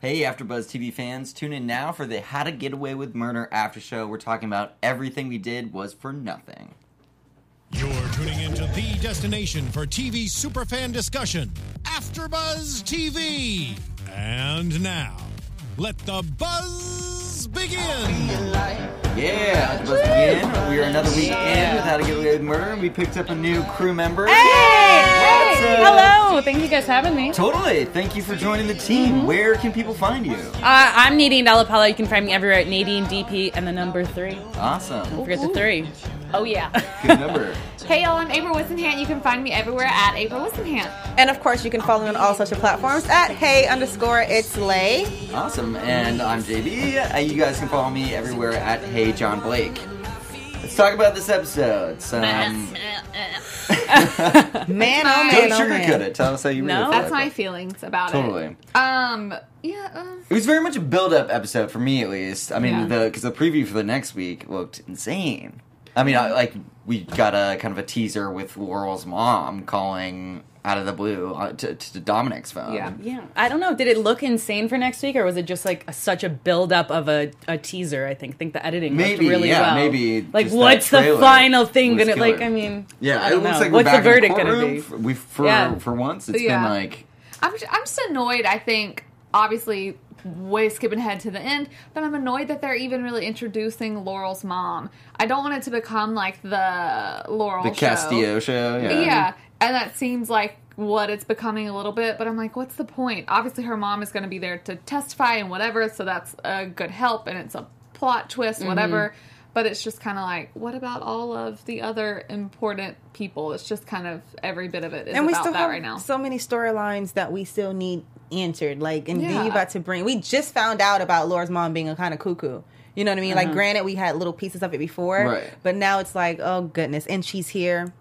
Hey, AfterBuzz TV fans, tune in now for the How to Get Away with Murder after show. We're talking about everything we did was for nothing. You're tuning into the destination for TV superfan discussion, AfterBuzz TV. And now, let the buzz begin. Yeah, let's begin. We are another week in with How to Get Away with Murder, and we picked up a new crew member. Hey! What's? Hello! Thank you guys for having me. Uh, Totally. Thank you for joining the team. Where can people find you? I'm Nadine Della Pelle. You can find me everywhere at Nadine DP and the number three. Awesome. Don't forget the three. Oh yeah. Good number. hey y'all, I'm April Whisenhant. You can find me everywhere at April Whisenhant. And of course, you can follow me on all social platforms at hey underscore it's lay. Awesome. And I'm JB. Uh, you guys can follow me everywhere at Hey John Blake. Let's talk about this episode. So, um, Man, oh man, don't man, oh sugarcoat it. Tell us how you really No? feel. That's about my it. feelings about Totally. it. Um. Yeah. Um, It was very much a build-up episode for me, at least. I mean, Yeah. the because the preview for the next week looked insane. I mean, I, like we got a kind of a teaser with Laurel's mom calling out of the blue uh, to, to Dominic's phone. Yeah. Yeah. I don't know. Did it look insane for next week or was it just like a, such a build up of a, a teaser? I think. I think the editing Maybe, looked really yeah, well. maybe Like, just that what's the final thing was gonna like? I mean, Yeah, I it don't looks know. like what's the verdict courtroom. gonna be? We for Yeah. for once, it's Yeah. been like I'm. I'm just annoyed. I think obviously way skipping ahead to the end, but I'm annoyed that they're even really introducing Laurel's mom. I don't want it to become like the Laurel the show. Castillo show. Yeah, Yeah, and that seems like what it's becoming a little bit. But I'm like, what's the point? Obviously, her mom is going to be there to testify and whatever, so that's a good help, and it's a plot twist, mm-hmm. whatever. But it's just kind of like, what about all of the other important people? It's just kind of every bit of it is And we about still that have right now. so many storylines that we still need answered. Like, and then Yeah. you about to bring. We just found out about Laura's mom being a kind of cuckoo. You know what I mean? Like, uh-huh. granted, we had little pieces of it before, Right. but now it's like, oh goodness, and she's here.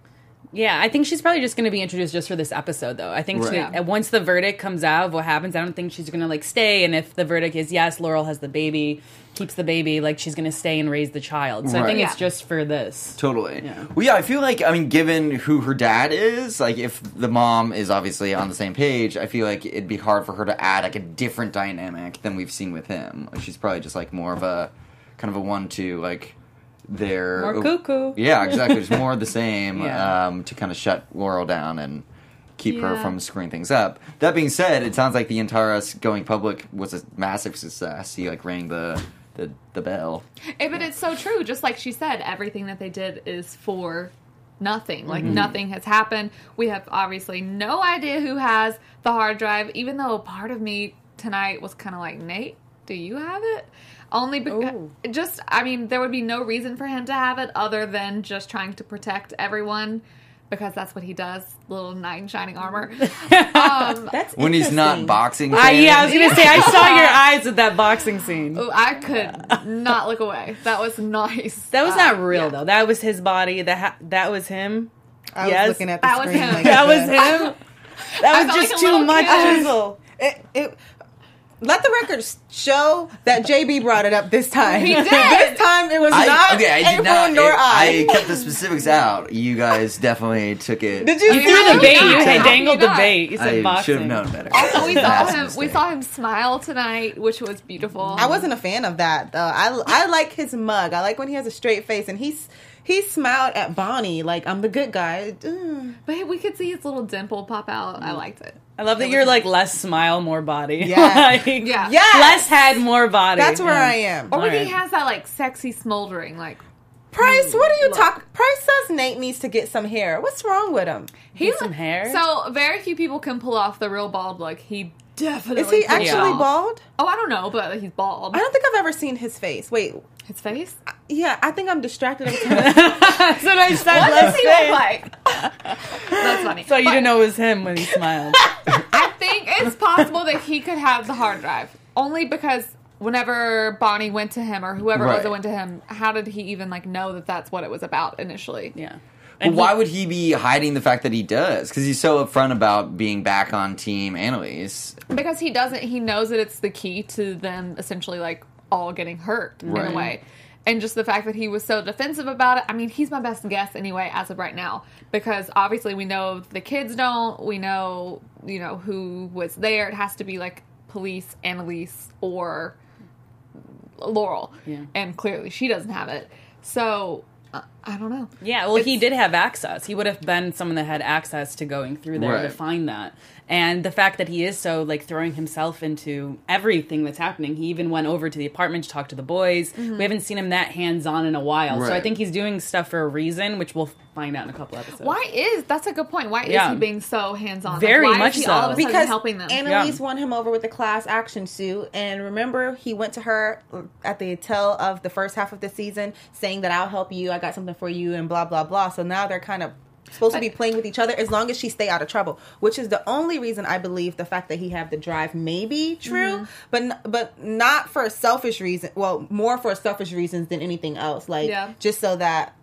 Yeah, I think she's probably just going to be introduced just for this episode, though. I think she, Right. uh, once the verdict comes out of what happens, I don't think she's going to like stay. And if the verdict is yes, Laurel has the baby, keeps the baby, like she's going to stay and raise the child. So I Right. think it's just for this. Totally. Yeah. Well, yeah, I feel like I mean, given who her dad is, like if the mom is obviously on the same page, I feel like it'd be hard for her to add like a different dynamic than we've seen with him. She's probably just like more of a kind of a one-two, like they're More cuckoo. Yeah, exactly. Just more of the same Yeah. um, to kind of shut Laurel down and keep her from screwing things up. That being said, it sounds like the entire going public was a massive success. He like rang the the, the bell. Eh, but it's so true. Just like she said, everything that they did is for nothing. Like nothing has happened. We have obviously no idea who has the hard drive, even though part of me tonight was kind of like, Nate, do you have it? Only because Ooh. just, I mean, there would be no reason for him to have it other than just trying to protect everyone. Because that's what he does, little knight in shining armor. um, That's When he's not boxing, Uh, yeah, I was going to say, I saw your eyes with that boxing scene. ooh, I could not look away. That was nice. That was Uh, not real, yeah. though. That was his body. That ha- that was him. I Yes. was looking at the That was screen. him. Like That was him. That was just like too much kid. It, it, let the record show that JB brought it up this time. He did. this time it was I, not okay, I did April not. nor it- I. I kept the specifics out. You guys definitely took it. Did you You threw the bait. You you had dangled the How did you bait. You said I boxing. should have known better. Also, we saw Massive him. We saw him smile tonight, which was beautiful. I wasn't a fan of that though. I I like his mug. I like when he has a straight face and he's he smiled at Bonnie like I'm the good guy. Mm. but we could see his little dimple pop out. I liked it. I love that you're like less smile, more body. Yeah. Like, Yeah. Yes! Less head, more body. That's where Yeah. I am. Or when he has that like sexy smoldering, like Price, what are you Look. talking? Price says Nate needs to get some hair. What's wrong with him? he some hair? So very few people can pull off the real bald look. He definitely Is he actually off. bald? Oh, I don't know, but he's bald. I don't think I've ever seen his face. Wait, His face. yeah, I think I'm distracted every time. That's what I said. What does he look like? That's funny. So you But didn't know it was him when he smiled. I think it's possible that he could have the hard drive only because whenever Bonnie went to him or whoever it was Right. that went to him, how did he even like know that that's what it was about initially? yeah. But And why he- would he be hiding the fact that he does? Because he's so upfront about being back on Team Annalise. Because he doesn't. He knows that it's the key to them essentially like all getting hurt in a way. And just the fact that he was so defensive about it. I mean, he's my best guess anyway, as of right now, because obviously we know the kids don't. We know, you know, who was there. It has to be like police, Annalise, or Laurel. Yeah. And clearly she doesn't have it. So uh, I don't know. Yeah, well, he did have access. He would have been someone that had access to going through there to find that. And the fact that he is so like throwing himself into everything that's happening. He even went over to the apartment to talk to the boys. Mm-hmm. We haven't seen him that hands on in a while. So I think he's doing stuff for a reason, which we'll find out in a couple episodes. Why is that's a good point? Why Yeah. is he being so hands on? Very why much is he so. all of a sudden because helping them. Annalise Yeah. won him over with the class action suit, and remember he went to her at the tail of the first half of the season, saying that I'll help you, I got something for you, and blah blah blah. So now they're kind of supposed to be playing with each other as long as she stay out of trouble, which is the only reason I believe the fact that he have the drive may be true, Mm-hmm. but but not for a selfish reason. Well, more for selfish reasons than anything else. Like Yeah. just so that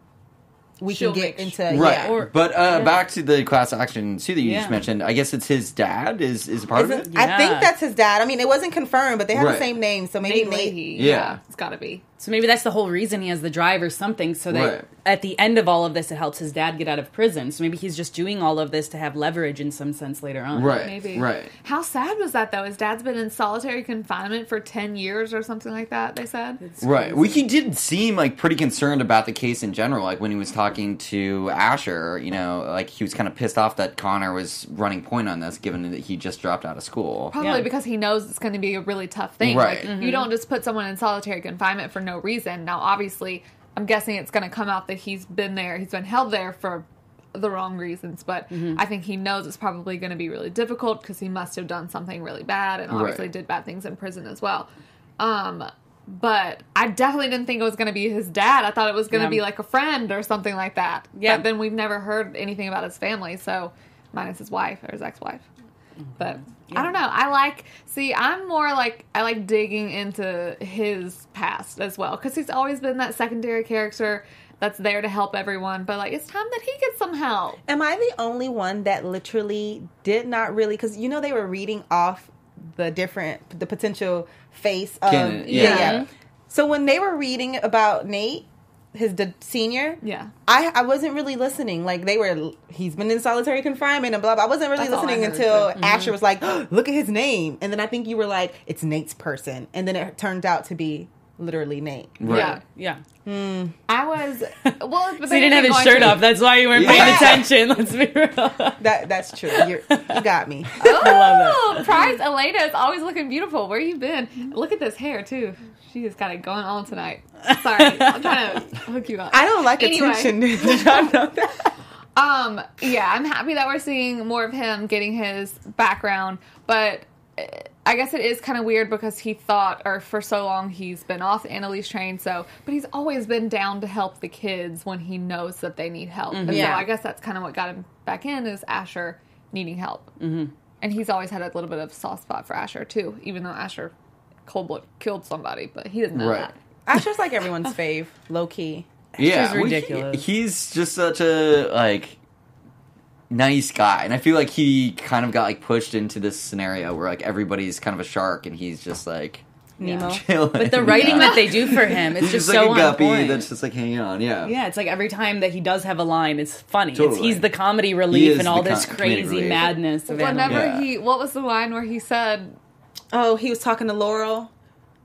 we She'll can get make into Right, yeah. Or- but uh, back to the class action suit that you Yeah. just mentioned. I guess it's his dad is is a part of Isn't- it. I think that's his dad. I mean, it wasn't confirmed, but they have Right. the same name, so maybe Nate Nate. Yeah. Yeah. it's got to be. So maybe that's the whole reason he has the drive or something. So that Right. At the end of all of this, it helps his dad get out of prison. So maybe he's just doing all of this to have leverage in some sense later on. Right, Maybe. right. How sad was that though? His dad's been in solitary confinement for ten years or something like that. They said. Right. Well, he did seem like pretty concerned about the case in general. Like when he was talking to Asher, you know, like he was kind of pissed off that Connor was running point on this, given that he just dropped out of school. Probably Yeah. because he knows it's going to be a really tough thing. Right. Like you mm-hmm. don't just put someone in solitary confinement for no reason. Now, obviously, I'm guessing it's going to come out that he's been there. He's been held there for the wrong reasons, but I think he knows it's probably going to be really difficult because he must have done something really bad and obviously Right. did bad things in prison as well. Um, but I definitely didn't think it was going to be his dad. I thought it was going to Yeah. be like a friend or something like that. Yeah. But then we've never heard anything about his family, so minus his wife or his ex-wife. But I don't know. I like see. I'm more like I like digging into his past as well because he's always been that secondary character that's there to help everyone. But like it's time that he gets some help. Am I the only one that literally did not really? Because you know they were reading off the different, the potential face of Candidate, yeah. yeah. yeah. So when they were reading about Nate, his the senior, Yeah. I I wasn't really listening. Like they were, he's been in solitary confinement and blah blah. I wasn't really That's listening until too. Asher was like, "Look at his name," and then I think you were like, "It's Nate's person," and then it turned out to be literally Nate. Right. Yeah. I was well. But So he didn't have his shirt off. That's why you weren't Yeah. paying attention. Let's be real. That that's true. You're, you got me. Oh, Prize Elayna is always looking beautiful. Where you been? Look at this hair too. She has got it going on tonight. Sorry, I'm trying to hook you up. I don't like Anyway. attention. Did y'all know that? Um, yeah, I'm happy that we're seeing more of him getting his background, but uh, I guess it is kind of weird because he thought, or for so long, he's been off the Annalise train. So, but he's always been down to help the kids when he knows that they need help. And Yeah. so, I guess that's kind of what got him back in is Asher needing help. Mm-hmm. And he's always had a little bit of soft spot for Asher too, even though Asher cold blood killed somebody, but he doesn't know Right. that. Asher's like everyone's fave, low key. Yeah, She's well, he- ridiculous. he's just such a like nice guy, and I feel like he kind of got like pushed into this scenario where like everybody's kind of a shark, and he's just like Nemo. chilling. But the writing that they do for him is he's just just so like a on point. that's just like hanging on. Yeah, Yeah, it's like every time that he does have a line, it's funny. It's, he's the comedy relief is and all the this com- crazy madness of Whenever. Yeah. he, what was the line where he said, Oh, he was talking to Laurel,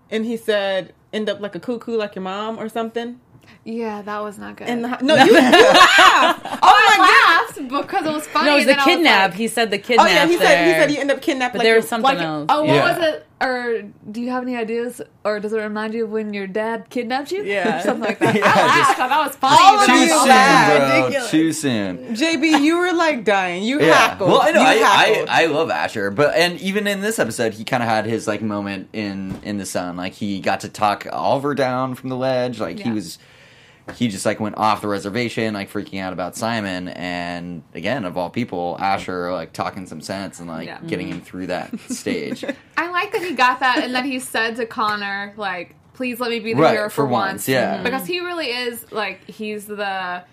and he said, "End up like a cuckoo, like your mom, or something." "Yeah, that was not good." And the, no, you, you laughed. Oh I oh, my laughed because it was funny. No, it was the then was kidnap. like- he said the kidnap. Oh yeah, he said he said you end up kidnapped. But like there was something like, else. oh, what Yeah. was it? Or do you have any ideas? Or does it remind you of when your dad kidnapped you? Yeah. Something like that. Yeah, I laughed. just- thought that was funny. All Too I you was soon, also- bro. Too soon. JB, you were like dying. You Yeah. hackled. Well, I know. You I, I. I love Asher, but and even in this episode, he kind of had his like moment in in the sun. Like he got to talk Oliver down from the ledge. Like he was. He just like went off the reservation, like freaking out about Simon, and again, of all people, Asher like talking some sense and like Yeah. getting him through that stage. I like that he got that, and then he said to Connor, like, "Please let me be the Right, hero for for, once, yeah. because he really is like he's the.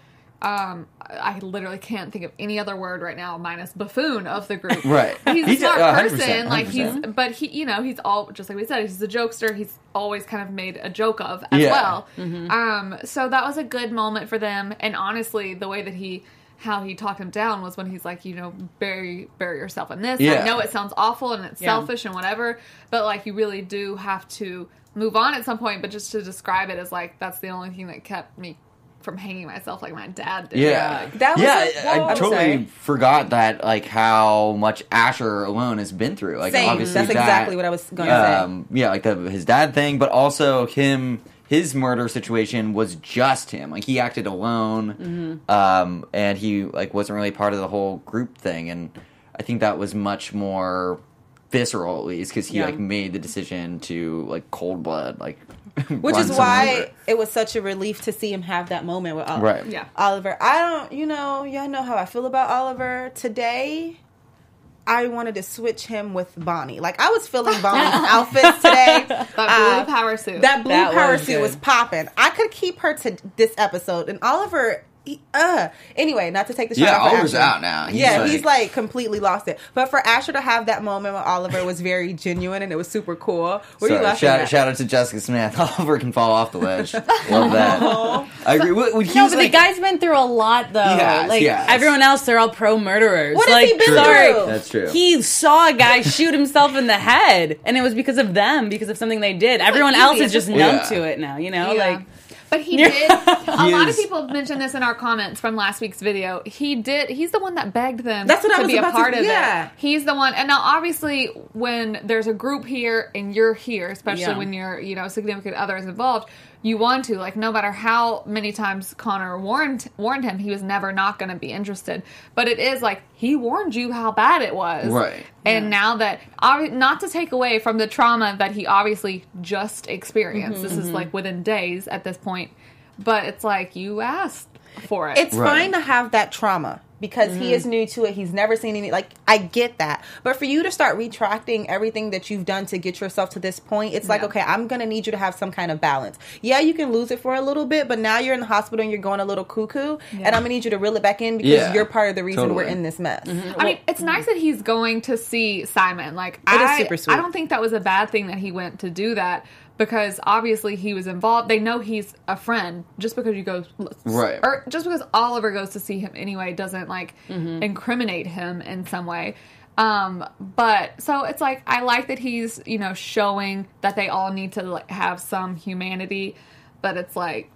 Um, I literally can't think of any other word right now minus buffoon of the group. Right. He's a He's a- smart uh, 100%, person. Like he's, but he, you know, he's all just like we said. He's a jokester. He's always kind of made a joke of as Yeah. well. Um, so that was a good moment for them. And honestly, the way that he how he talked him down was when he's like, you know, bury bury yourself in this. Yeah. I know it sounds awful and it's Yeah. selfish and whatever, but like you really do have to move on at some point. But just to describe it as like that's the only thing that kept me from hanging myself like my dad did. Yeah, That was yeah. a- I, I I'm totally sorry. forgot that, like how much Asher alone has been through. Like, Same. obviously, That's that, exactly what I was going to say. um, yeah, like the, his dad thing, but also him. His murder situation was just him. Like he acted alone, um, and he like wasn't really part of the whole group thing. And I think that was much more visceral, at least, because he Yeah. like made the decision to like cold blood, like Which is why over. it was such a relief to see him have that moment with Oliver. Right. Yeah. Oliver. I don't, you know, y'all know how I feel about Oliver. Today, I wanted to switch him with Bonnie. Like, I was feeling Bonnie's outfits today. That blue Uh, power suit. That blue That power was suit good. was popping. I could keep her to this episode, and Oliver. He, uh anyway, not to take the shot. Yeah, off for Oliver's Asher. out now. He's yeah, like- he's like completely lost it. But for Asher to have that moment with Oliver was very genuine, and it was super cool. What are you laughing shout, at? shout out to Jessica Smith. Oliver can fall off the ledge. Love that. I agree. When- when he No, but like- the guy's been through a lot, though. He has, like he has. everyone else, they're all pro murderers. What has he been sorry, through? That's true. He saw a guy shoot himself in the head, and it was because of them, because of something they did. Everyone easy. else is just just- numb Yeah. to it now. You know, Yeah. like But he Yeah. did. A He lot of people mentioned this in our comments from last week's video. He did. He's the one that begged them. That's what I to was be a about to- part of yeah. it. He's the one. And now, obviously, when there's a group here and you're here, especially Yeah. when your you know significant other is involved, you want to like no matter how many times Connor warned warned him, he was never not going to be interested. But it is like he warned you how bad it was, Right. And now that obvi- not to take away from the trauma that he obviously just experienced. Mm-hmm, this is mm-hmm. like within days at this point, but it's like you asked for it. it's Right. fine to have that trauma because he Mm-hmm. is new to it. He's never seen any like I get that. But for you to start retracting everything that you've done to get yourself to this point, it's like, Yeah. okay, I'm going to need you to have some kind of balance. Yeah, you can lose it for a little bit, but now you're in the hospital and you're going a little cuckoo, and I'm going to need you to reel it back in because Yeah, you're part of the reason we're in this mess. I mean, it's nice that he's going to see Simon. Like, It is I, super sweet. I don't think that was a bad thing that he went to do that because obviously he was involved. They know he's a friend. Just because you go, Right. or just because Oliver goes to see him anyway, doesn't like Mm-hmm. incriminate him in some way. Um, but so it's like I like that he's you know showing that they all need to like have some humanity, but it's like.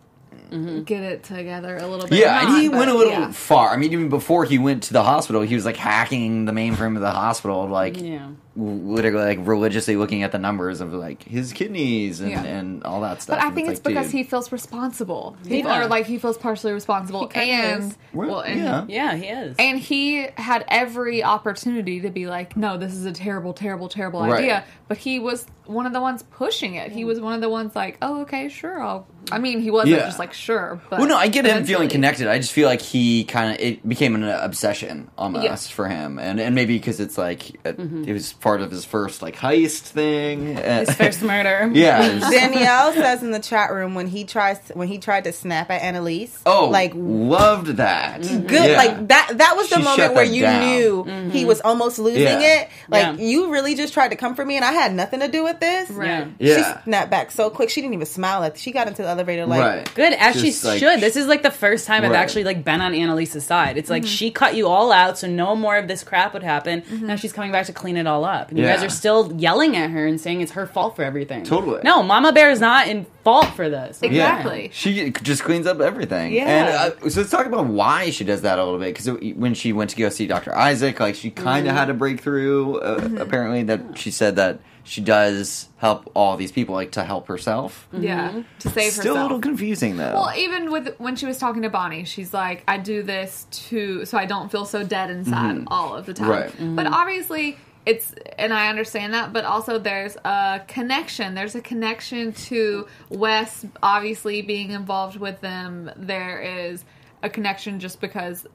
Get it together a little bit. Mm-hmm. Yeah, and he but went a little yeah. far. I mean, even before he went to the hospital, he was like hacking the mainframe of the hospital, like Yeah. Literally like religiously looking at the numbers of like his kidneys and, Yeah. and all that stuff. But I And think it's, like, because dude, he feels responsible. He, Yeah. or like he feels partially responsible, kinda and is. Well, well, and, yeah. yeah, he is. and he had every opportunity to be like, "No, this is a terrible, terrible, terrible Right. idea." But he was one of the ones pushing it. He was one of the ones like, "Oh, okay, sure." I'll. I mean, he wasn't Yeah. just like sure. But Well, no, I get him feeling connected. I just feel like he kind of it became an obsession almost Yeah. for him, and and maybe because it's like it, Mm-hmm. it was part of his first like heist thing. Uh, His first murder. yeah. Danielle says in the chat room when he tries when he tried to snap at Annalise. oh, like loved that. Mm-hmm. good Yeah. like that that was the She moment where you down. knew mm-hmm. he was almost losing Yeah. it like Yeah. you really just tried to comfort me and i had nothing to do with this Right. Yeah. she snapped back so quick she didn't even smile at she got into the elevator like right. Good, as she like, should. This is like the first time I've actually like been on Annalise's side. It's like mm-hmm. she cut you all out, so no more of this crap would happen. Now she's coming back to clean it all up, and you guys are still yelling at her and saying it's her fault for everything. Totally. No, Mama Bear is not in fault for this. Exactly. Yeah. She just cleans up everything. Yeah. And uh, so let's talk about why she does that a little bit. Because when she went to go see Dr. Isaac, like she kind of had a breakthrough. Uh, Apparently, that she said that she does help all these people, like to help herself. Yeah, to save Still herself. a little confusing though. Well, even with when she was talking to Bonnie, she's like, "I do this to so I don't feel so dead inside all of the time." Mm-hmm. Right. But obviously, it's and I understand that, but also there's a connection. There's a connection to Wes obviously being involved with them. There is a connection just because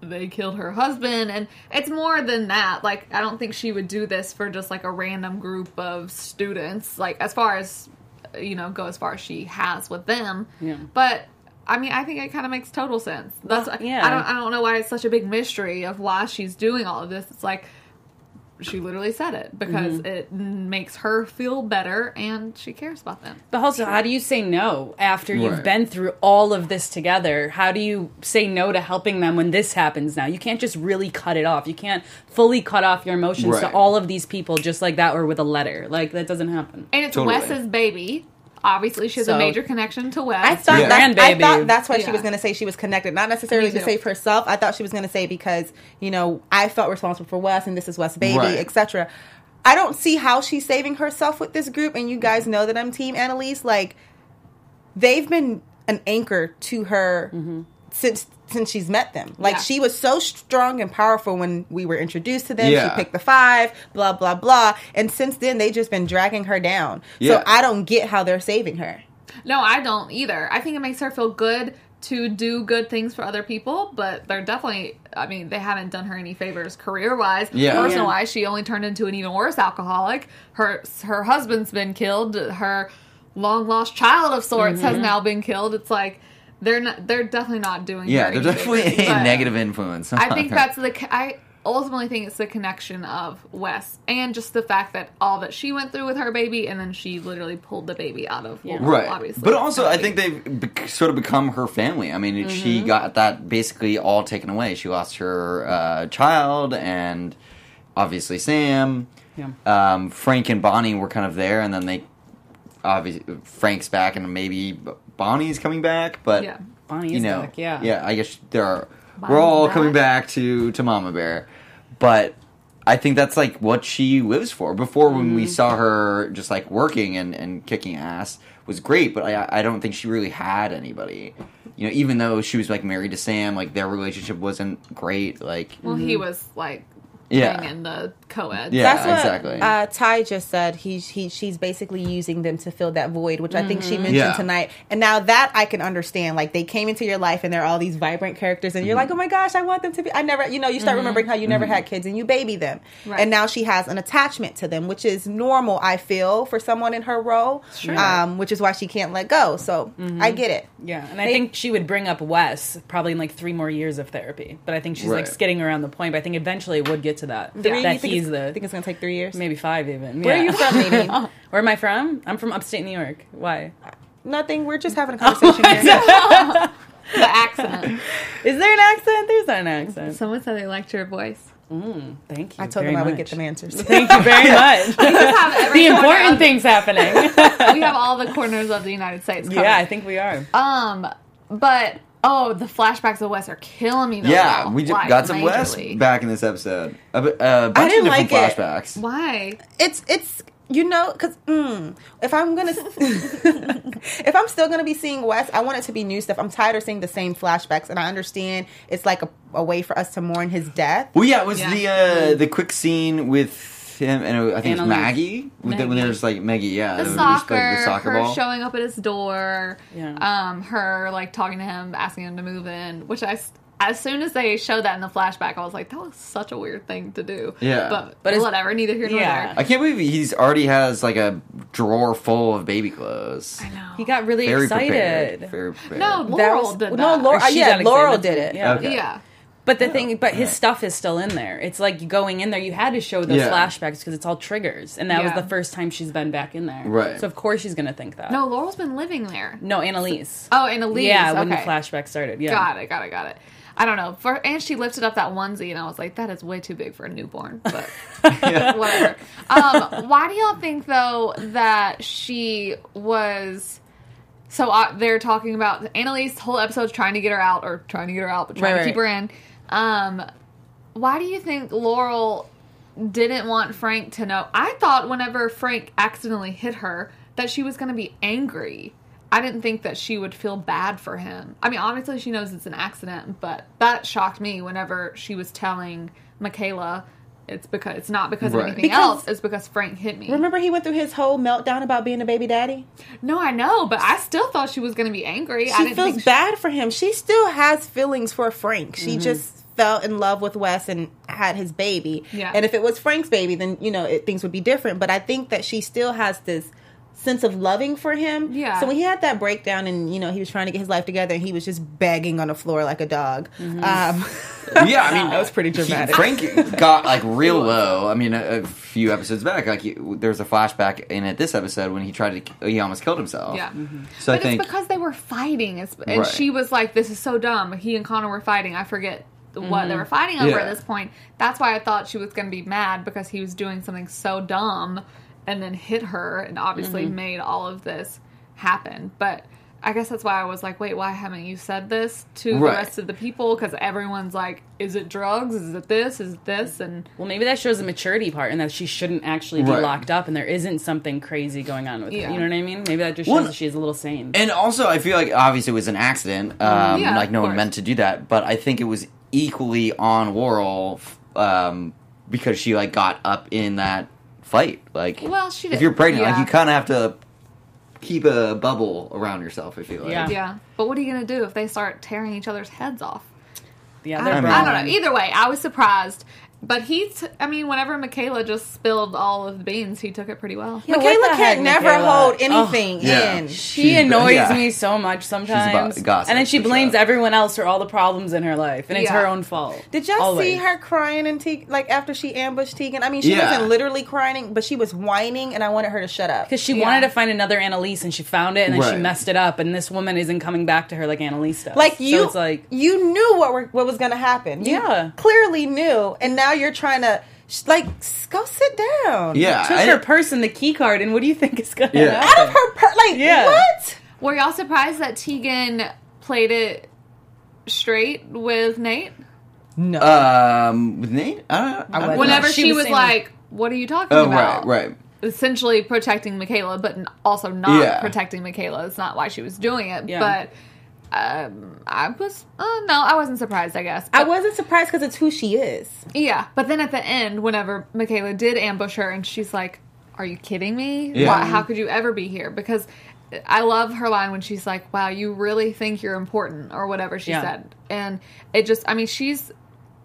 they killed her husband and it's more than that like i don't think she would do this for just like a random group of students like as far as you know go as far as she has with them Yeah. but i mean i think it kind of makes total sense that's yeah. i don't i don't know why it's such a big mystery of why she's doing all of this it's like she literally said it because mm-hmm. it makes her feel better and she cares about them. But also, how do you say no after you've been through all of this together? How do you say no to helping them when this happens now? You can't just really cut it off. You can't fully cut off your emotions to all of these people just like that or with a letter. Like, that doesn't happen. And it's Totally. Wes's baby. Obviously, she has So- a major connection to Wes. I thought Yeah. that, I thought that's why she was going to say she was connected, not necessarily to save herself. I thought she was going to say because you know I felt responsible for Wes and this is Wes' baby, Right. etc. I don't see how she's saving herself with this group, and you guys know that I'm Team Annalise. Like they've been an anchor to her mm-hmm. since since she's met them. Like Yeah. she was so strong and powerful when we were introduced to them. Yeah. She picked the five, blah blah blah, and since then they just been dragging her down. Yeah. So I don't get how they're saving her. No, I don't either. I think it makes her feel good to do good things for other people, but they're definitely, I mean, they haven't done her any favors career wise. Yeah. Personal Yeah. wise, she only turned into an even worse alcoholic. Her her husband's been killed. Her long lost child of sorts Mm-hmm. has now been killed. It's like they're not, they're definitely not doing. Yeah, they're definitely favors, a negative influence. I think that's the. I ultimately think it's the connection of Wes and just the fact that all that she went through with her baby, and then she literally pulled the baby out of well, right. obviously. but also, I think they've bec sort of become her family. I mean, Mm-hmm. she got that basically all taken away. She lost her uh, child, and obviously Sam. Yeah. Um, Frank and Bonnie were kind of there, and then they obviously Frank's back, and maybe Bonnie's coming back. But Yeah. Bonnie you know, back, yeah. yeah. I guess there are. Bonnie's we're all back. coming back to to Mama Bear, but I think that's like what she lives for. Before when Mm-hmm. we saw her just like working and and kicking ass was great, but I I don't think she really had anybody. You know, even though she was like married to Sam, like their relationship wasn't great. Like, Well, he was like Yeah. in the co-ed. Yeah. That's what exactly. uh, Ty just said. He, he she's basically using them to fill that void, which I think she mentioned Yeah. tonight. And now that I can understand, like they came into your life and they're all these vibrant characters, and you're Mm-hmm. like, oh my gosh, I want them to be. I never, you know, you start remembering how you never had kids and you baby them, Right. and now she has an attachment to them, which is normal. I feel for someone in her role, um, which is why she can't let go. So I get it. Yeah, and I think she would bring up Wes probably in like three more years of therapy. But I think she's like skidding around the point. But I think eventually it would get to that. Three, that you think he's it's, the think it's gonna take three years. maybe five even. Where are you from, Nadine? Where am I from? I'm from upstate New York. Why? Nothing. We're just having a conversation here. The accent. Is there an accent? There's not an accent. Someone said they liked your voice. Thank you. I told very them I would get them answers. Thank you very much. We have the important of- things happening. We have all the corners of the United States covered. yeah, I think we are. Um, but oh, the flashbacks of Wes are killing me. Though, yeah, now, we just like, got some Wes majorly. back in this episode. A, a bunch didn't of different like it. flashbacks. Why? it's it's you know because mm, if i'm gonna if i'm still gonna be seeing wes i want it to be new stuff i'm tired of seeing the same flashbacks and i understand it's like a, a way for us to mourn his death Well, yeah, it was Yeah. the uh, the quick scene with him and uh, I think it's Annalise. Maggie. When Maggie. there's like Maggie, yeah, The it was, soccer, like, the soccer her ball. showing up at his door, Yeah. um, her like talking to him, asking him to move in. Which I. as soon as they showed that in the flashback, I was like, that was such a weird thing to do. Yeah. but But but it's- whatever, neither here nor Yeah. there. I can't believe he's already has like a drawer full of baby clothes. I know. He got really Very excited. prepared. Very prepared. no, Laurel was- did that. no Laurel Or she yeah laurel did it Yeah. Okay. Yeah, But the thing, but his stuff is still in there. It's like going in there. You had to show those Yeah. flashbacks because it's all triggers, and that was the first time she's been back in there. Right. So of course she's gonna think that. no, Laurel's been living there. no, Annalise. Oh, Annalise. yeah, when the flashback started. Yeah, Got it, got it, got it. I don't know. For and she lifted up that onesie, and I was like, that is way too big for a newborn. But whatever. Um, why do y'all think though that she was? So uh, they're talking about Annalise. Whole episode's trying to get her out, or trying to get her out, but trying Right, to keep her in. Um, why do you think Laurel didn't want Frank to know? I thought whenever Frank accidentally hit her that she was going to be angry. I didn't think that she would feel bad for him. I mean, obviously she knows it's an accident, but that shocked me whenever she was telling Michaela it's because it's not because Right. of anything Because- else, it's because Frank hit me. remember he went through his whole meltdown about being a baby daddy No, I know, but I still thought she was going to be angry. I she didn't feels think bad for him she still has feelings for frank she Mm-hmm. just fell in love with wes and had his baby Yeah. and if it was frank's baby then you know it, things would be different but i think that she still has this sense of loving for him. Yeah. So when he had that breakdown and you know he was trying to get his life together and he was just begging on the floor like a dog. Mm-hmm. Um, Yeah, I mean That was pretty he- dramatic. Frank got like real low. I mean, a, a few episodes back, like he, there's a flashback in it this episode when he tried to, he almost killed himself. Yeah. So I think it's because they were fighting, it's, and Right. she was like, "This is so dumb." He and Connor were fighting. I forget what they mm-hmm. were fighting over Yeah. at this point. That's why I thought she was going to be mad because he was doing something so dumb, and then hit her, and obviously mm-hmm. made all of this happen. But I guess that's why I was like, "Wait, why haven't you said this to the rest of the people?" Because everyone's like, "Is it drugs? Is it this? Is it this?" And Well, maybe that shows the maturity part, and that she shouldn't actually be Right. locked up, and there isn't something crazy going on with Yeah. her. You know what I mean? Maybe that just shows Well, that she's a little sane. And also, I feel like obviously it was an accident. Mm-hmm. Um, Yeah, like no one meant to do that, but I think it was equally on Laurel um, because she like got up in that fight. Like, Well, she if you're pregnant, like you kind of have to keep a bubble around yourself. I feel like. Yeah. yeah, but what are you going to do if they start tearing each other's heads off? yeah, I, I mean- I don't know. Either way, I was surprised. But he, t- I mean, whenever Michaela just spilled all of the beans, he took it pretty well. Yeah, Michaela the heck, can't never Michaela? hold Oh, anything Yeah. in. She She's- annoys yeah. me so much sometimes, gossip, and then she blames sure. everyone else for all the problems in her life, and it's Yeah. her own fault. Did y'all Always. see her crying and Te- like after she ambushed Tegan? I mean, she Yeah. wasn't literally crying, but she was whining, and I wanted her to shut up. Because she Yeah. wanted to find another Annalise, and she found it, and then she messed it up, and this woman isn't coming back to her like Annalise does. Like you, so it's like you knew what were, what was going to happen. You Yeah. clearly knew, and now you're trying to like go sit down. Yeah, took I- her purse and the key card, and what do you think is gonna Yeah. happen? out of her per- like Yeah. what? Were y'all surprised that Tegan played it straight with Nate? No, Um, with Nate, I don't, I know. Whenever she she, was was, saying- like, "What are you talking Oh about?" right, right. Essentially protecting Michaela, but also not Yeah. protecting Michaela. It's not why she was doing it. Yeah. But um, I was uh, no, I wasn't surprised. I guess I wasn't surprised because it's who she is. Yeah, but then at the end, whenever Michaela did ambush her, and she's like, "Are you kidding me? Yeah. Why, how could you ever be here?" Because I love her line when she's like, "Wow, you really think you're important," or whatever she Yeah. said, and it just, I mean, she's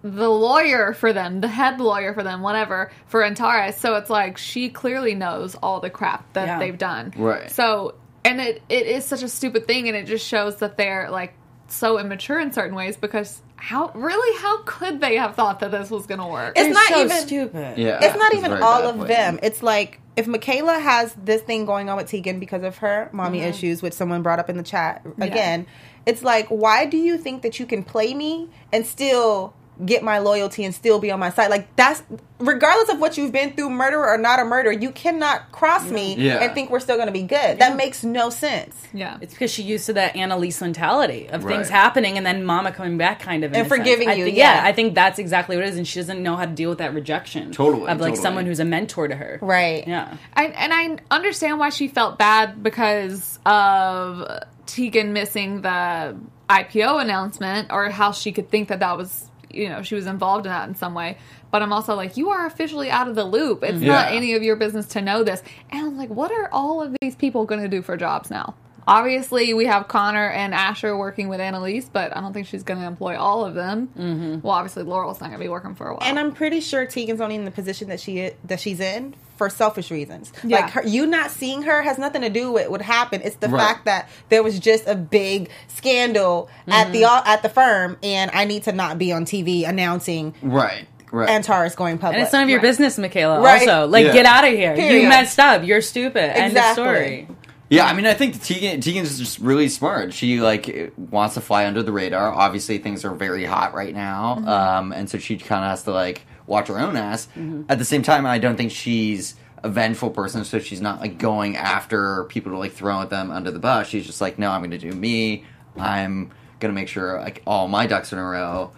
the lawyer for them, the head lawyer for them, whatever for Antares. So it's like she clearly knows all the crap that Yeah. they've done. Right. So, and it it is such a stupid thing, and it just shows that they're like so immature in certain ways because. How really? How could they have thought that this was going to work? It's They're not so even stupid. Yeah, it's not it's even all of plan. them. It's like if Michaela has this thing going on with Tegan because of her mommy Mm-hmm. issues, which someone brought up in the chat again, it's like, why do you think that you can play me and still get my loyalty and still be on my side? Like that's regardless of what you've been through, murder or not a murder, you cannot cross me Yeah. and think we're still going to be good. That makes no sense. yeah. It's because she used to that Annalise mentality of Right. things happening and then Mama coming back, kind of, And a sense. forgiving I you, think- yeah. I think that's exactly what it is, and she doesn't know how to deal with that rejection. Totally, of like totally. someone who's a mentor to her. Right. Yeah. I, and I understand why she felt bad because of Tegan missing the IPO announcement or how she could think that that was, you know, she was involved in that in some way. But I'm also like, you are officially out of the loop. It's mm-hmm. not any of your business to know this. And I'm like, what are all of these people going to do for jobs now? Obviously, we have Connor and Asher working with Annalise, but I don't think she's going to employ all of them. Mm-hmm. Well, obviously, Laurel's not going to be working for a while. And I'm pretty sure Tegan's only in the position that she that she's in for selfish reasons. Yeah. Like her, you not seeing her has nothing to do with what happened. It's the Right. fact that there was just a big scandal at the Mm-hmm. at the firm, and I need to not be on TV announcing Right, right. Antares going public. And it's none of your Right. business, Michaela. Right. Also, like, Yeah. get out of here. Period. You messed up. You're stupid. End of Exactly. story. Yeah, I mean, I think Tegan Tegan's just really smart. She like wants to fly under the radar. Obviously, things are very hot right now, Mm-hmm. um, and so she kind of has to like watch her own ass. At the same time, I don't think she's a vengeful person, so she's not like going after people to like throw at them under the bus. She's just like, no, I'm going to do me. I'm going to make sure like all my ducks are in a row.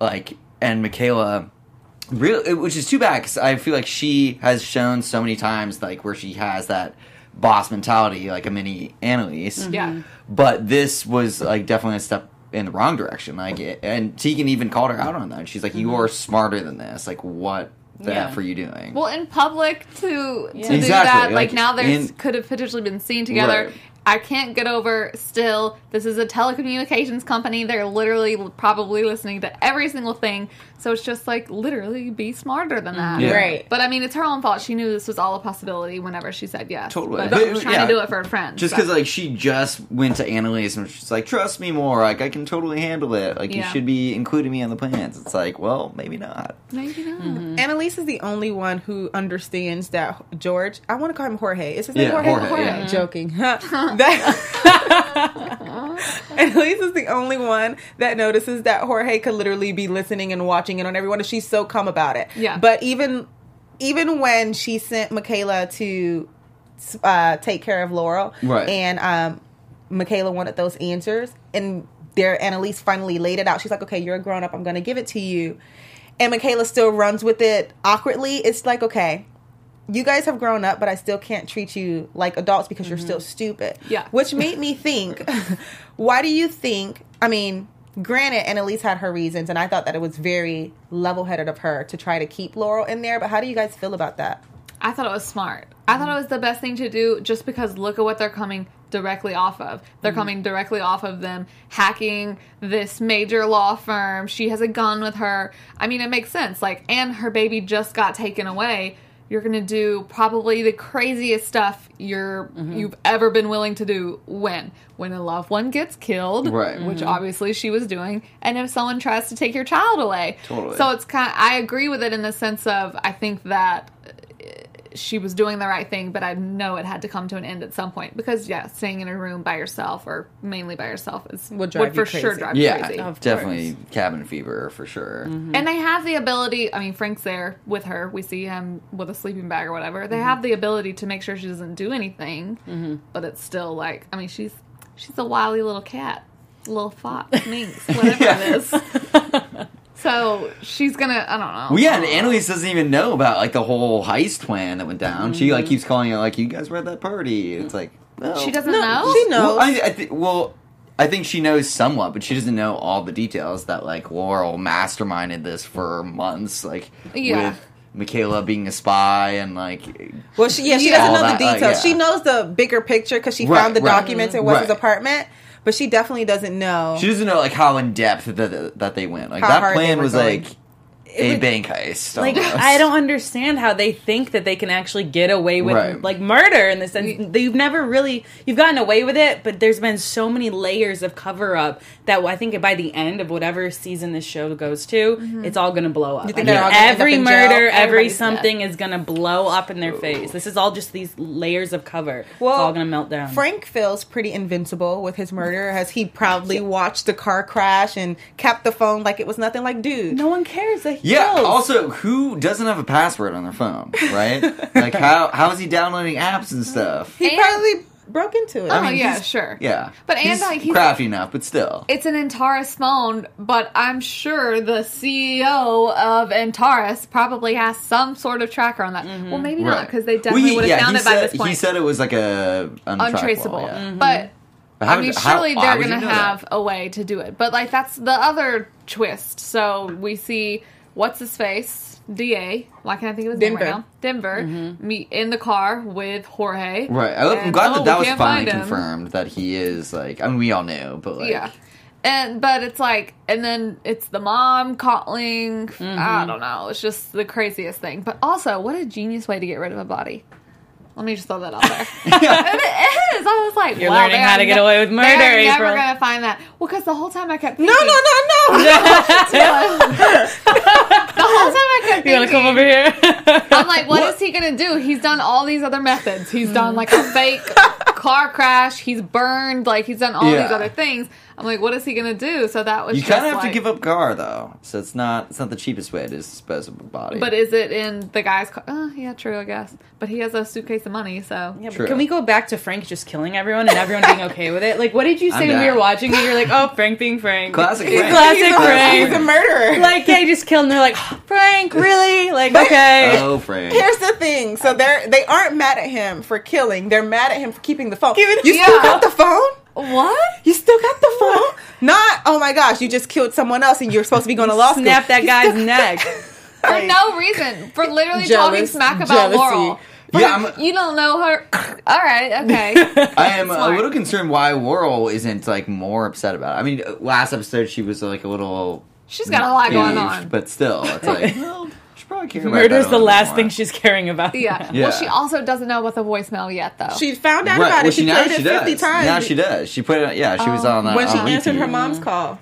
Like, and Michaela really which is too bad because i feel like she has shown so many times like where she has that boss mentality like a mini annalise mm-hmm. Yeah. but this was like definitely a step in the wrong direction like and tegan even called her out on that she's like you mm-hmm. are smarter than this like what the Yeah. f are you doing Well, in public to to do Exactly, that, like, like, now there's could have potentially been seen together. Right. I can't get over still. This is a telecommunications company. They're literally probably listening to every single thing. So it's just like literally be smarter than that. Yeah. Right. But I mean, it's her own fault. She knew this was all a possibility whenever she said yes. Totally. But, But, she was trying yeah. to do it for her friends. Just so. because like she just went to Annalise and she's like, "Trust me more. Like I can totally handle it. Like you should be including me on the plans." It's like, well, maybe not. Maybe not. Mm-hmm. Annalise is the only one who understands that George. I want to call him Jorge. Is his name Yeah, Jorge? Jorge, yeah. Joking. that Annalise is the only one that notices that Jorge could literally be listening and watching it on everyone, and she's so calm about it. Yeah. But even even when she sent Michaela to uh, take care of Laurel, Right. and um, Michaela wanted those answers, and there Annalise finally laid it out. She's like, "Okay, you're a grown up. I'm going to give it to you." And Michaela still runs with it awkwardly. It's like, okay, you guys have grown up, but I still can't treat you like adults because you're still mm-hmm. stupid. Yeah. Which made me think, why do you think, I mean, granted, Annalise had her reasons, and I thought that it was very level headed of her to try to keep Laurel in there, but how do you guys feel about that? I thought it was smart. I thought it was the best thing to do just because look at what they're coming directly off of. They're mm-hmm. coming directly off of them hacking this major law firm. She has a gun with her. I mean, it makes sense. Like, and her baby just got taken away. You're going to do probably the craziest stuff you're mm-hmm. you've ever been willing to do when when a loved one gets killed, Right. which mm-hmm. obviously she was doing, and if someone tries to take your child away. Totally. So it's kind of, I agree with it in the sense of I think that she was doing the right thing, but I know it had to come to an end at some point because yeah, staying in a room by yourself or mainly by yourself is Would drive for you sure crazy. drive you Yeah, crazy. Of definitely cabin fever for sure. And they have the ability. I mean, Frank's there with her. We see him with a sleeping bag or whatever. Mm-hmm. They have the ability to make sure she doesn't do anything, but it's still like I mean, she's she's a wily little cat, little fox, minx, whatever it is. So she's gonna. I don't know. Well, yeah, and Annalise doesn't even know about like the whole heist plan that went down. She like keeps calling it like, "You guys were at that party." It's like, well, She doesn't No, know. she knows. Well, I, I thi- well, I think she knows somewhat, but she doesn't know all the details that like Laurel masterminded this for months, like Yeah. with Michaela being a spy and like Well, she yeah, she Yeah. doesn't All know that, the uh, details. yeah. She knows the bigger picture because she Right, found the right. documents in Wes's Right. apartment, but she definitely doesn't know. she doesn't know like how in depth that that they went. Like How that hard they plan were was going. like a would- bank heist. like almost. I don't understand how they think that they can actually get away with Right. like murder in the sense that you've never really you've gotten away with it, but there's been so many layers of cover up that I think by the end of whatever season this show goes to, mm-hmm. it's all gonna blow up. You think I they're mean, all gonna every up in jail? murder, every Everybody's something is gonna blow up in their face. This is all just these layers of cover. Well, it's all gonna melt down. Frank feels pretty invincible with his murder as he proudly watched the car crash and kept the phone like it was nothing. Like, dude, no one cares that he Yeah. kills. Also, who doesn't have a password on their phone, right? like how how is he downloading apps and stuff? he And- probably broke into it. Oh, I mean, yeah, sure. Yeah, But and, he's like, he's- crafty enough, but still. It's an Antares phone, but I'm sure the CEO of Antares probably has some sort of tracker on that. Mm-hmm. Well, maybe not because they definitely he- would have yeah, found he it by said- this point. He said it was like a untrackable, untraceable. yeah. Mm-hmm. But But how I mean, would- how- surely oh, they're would gonna know that? have a way to do it. But like that's the other twist. So we see what's his face, Da. Why can't I think of his name Denver. right now? Denver meet in the car with Jorge. Right. I, I'm And, glad oh, that that was can't finally find him. confirmed that he is like. I mean, we all knew, but like, Yeah. And but it's like and then it's the mom calling Mm-hmm. I don't know. It's just the craziest thing. But also, what a genius way to get rid of a body. Let me just throw that out there. it is. I was like, You're wow, learning how to get away with murder, They're never April. gonna find that. Well, because the whole time I kept no, thinking, no, no, no. the whole time I kept you wanna come over here? I'm like, what is he gonna do? He's done all these other methods. He's done like a fake car crash. He's burned. Like he's done all Yeah. these other things. I'm like, what is he gonna do? So that was You kind of have like, to give up Gar though, so it's not it's not the cheapest way to dispose of a body. But is it in the guy's car? Oh, yeah, true, I guess. But he has a suitcase of money, so. Yeah, but True. can we go back to Frank just killing everyone and everyone being okay with it? Like, what did you say when we were watching it? You're like, oh, Frank being Frank. Classic He's Frank. Classic he's, a, Frank. he's a murderer. like, yeah, he just killed him. They're like, "Oh, Frank, really? Like, okay. oh, Frank. Here's the thing. So they're they aren't mad at him for killing. They're mad at him for keeping the phone. you Yeah. still got the phone? What? You still got the phone? Not, oh my gosh, you just killed someone else and you're supposed to be going to law school. Snap that You guy's neck. For no reason. For literally Jealous- talking smack about jealousy. Laurel. Yeah, I'm- you don't know her. All right, okay. I am uh, a little concerned why Laurel isn't like more upset about it. I mean, uh, last episode she was like a little. She's got a lot going on. but still, it's like well, she probably care about that Murder's the last more. thing she's caring about. Yeah. Yeah. Well, she also doesn't know about the voicemail yet, though. She found out Right, about well, it. She, now played it she 50 times. Now she does. She put it. Yeah, she was on that when she on answered her mom's call.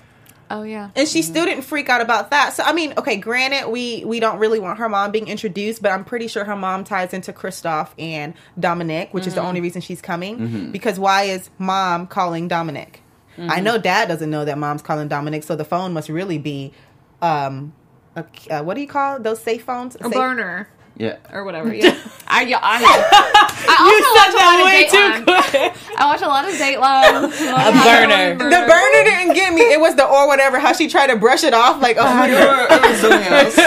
oh yeah. And she still didn't freak out about that. So I mean, okay, granted, we we don't really want her mom being introduced, but I'm pretty sure her mom ties into Kristoff and Dominic, which is the only reason she's coming. Mm-hmm. Because why is mom calling Dominic? I know dad doesn't know that mom's calling Dominic, so the phone must really be, um, a, uh, what do you call those safe phones? A Safe- burner Yeah. or whatever. Yeah. I, yeah, I know. I You also said watch way a lot of too Dateline. quick. I watch a lot of Dateline. A burner. The burner didn't get me. It was the or whatever. How she tried to brush it off, like oh my god. Or- or something else.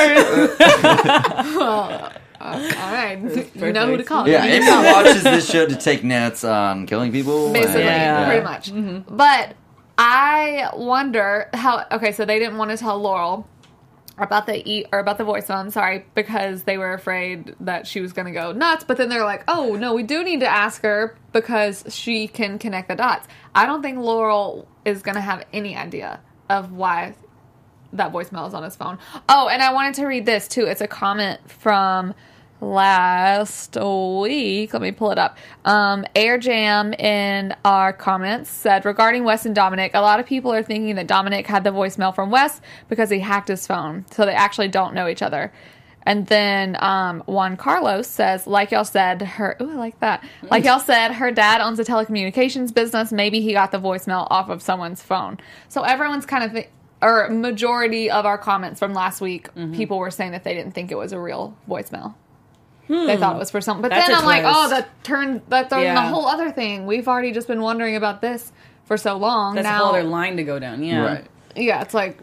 All right. You know who to call. Yeah, You Amy watches this show to take notes on killing people. basically, Yeah. pretty much. But I wonder how. Okay, so they didn't want to tell Laurel about the e or about the voicemail. I'm sorry because they were afraid that she was going to go nuts. But then they're like, "Oh no, we do need to ask her because she can connect the dots." I don't think Laurel is going to have any idea of why that voicemail is on his phone. Oh, and I wanted to read this too. It's a comment from last week. Let me pull it up. Um, Air Jam in our comments said regarding Wes and Dominic, a lot of people are thinking that Dominic had the voicemail from Wes because he hacked his phone, so they actually don't know each other. And then um, Juan Carlos says, like y'all said, her. Ooh, I like that. Like y'all said, her dad owns a telecommunications business. Maybe he got the voicemail off of someone's phone. So everyone's kind of, thi- or majority of our comments from last week, people were saying that they didn't think it was a real voicemail. They thought hmm. it was for something. But That's then I'm like, oh, that turned that turned Yeah. the whole other thing. We've already just been wondering about this for so long. That's now, a whole other line to go down. Yeah. Right. yeah, it's like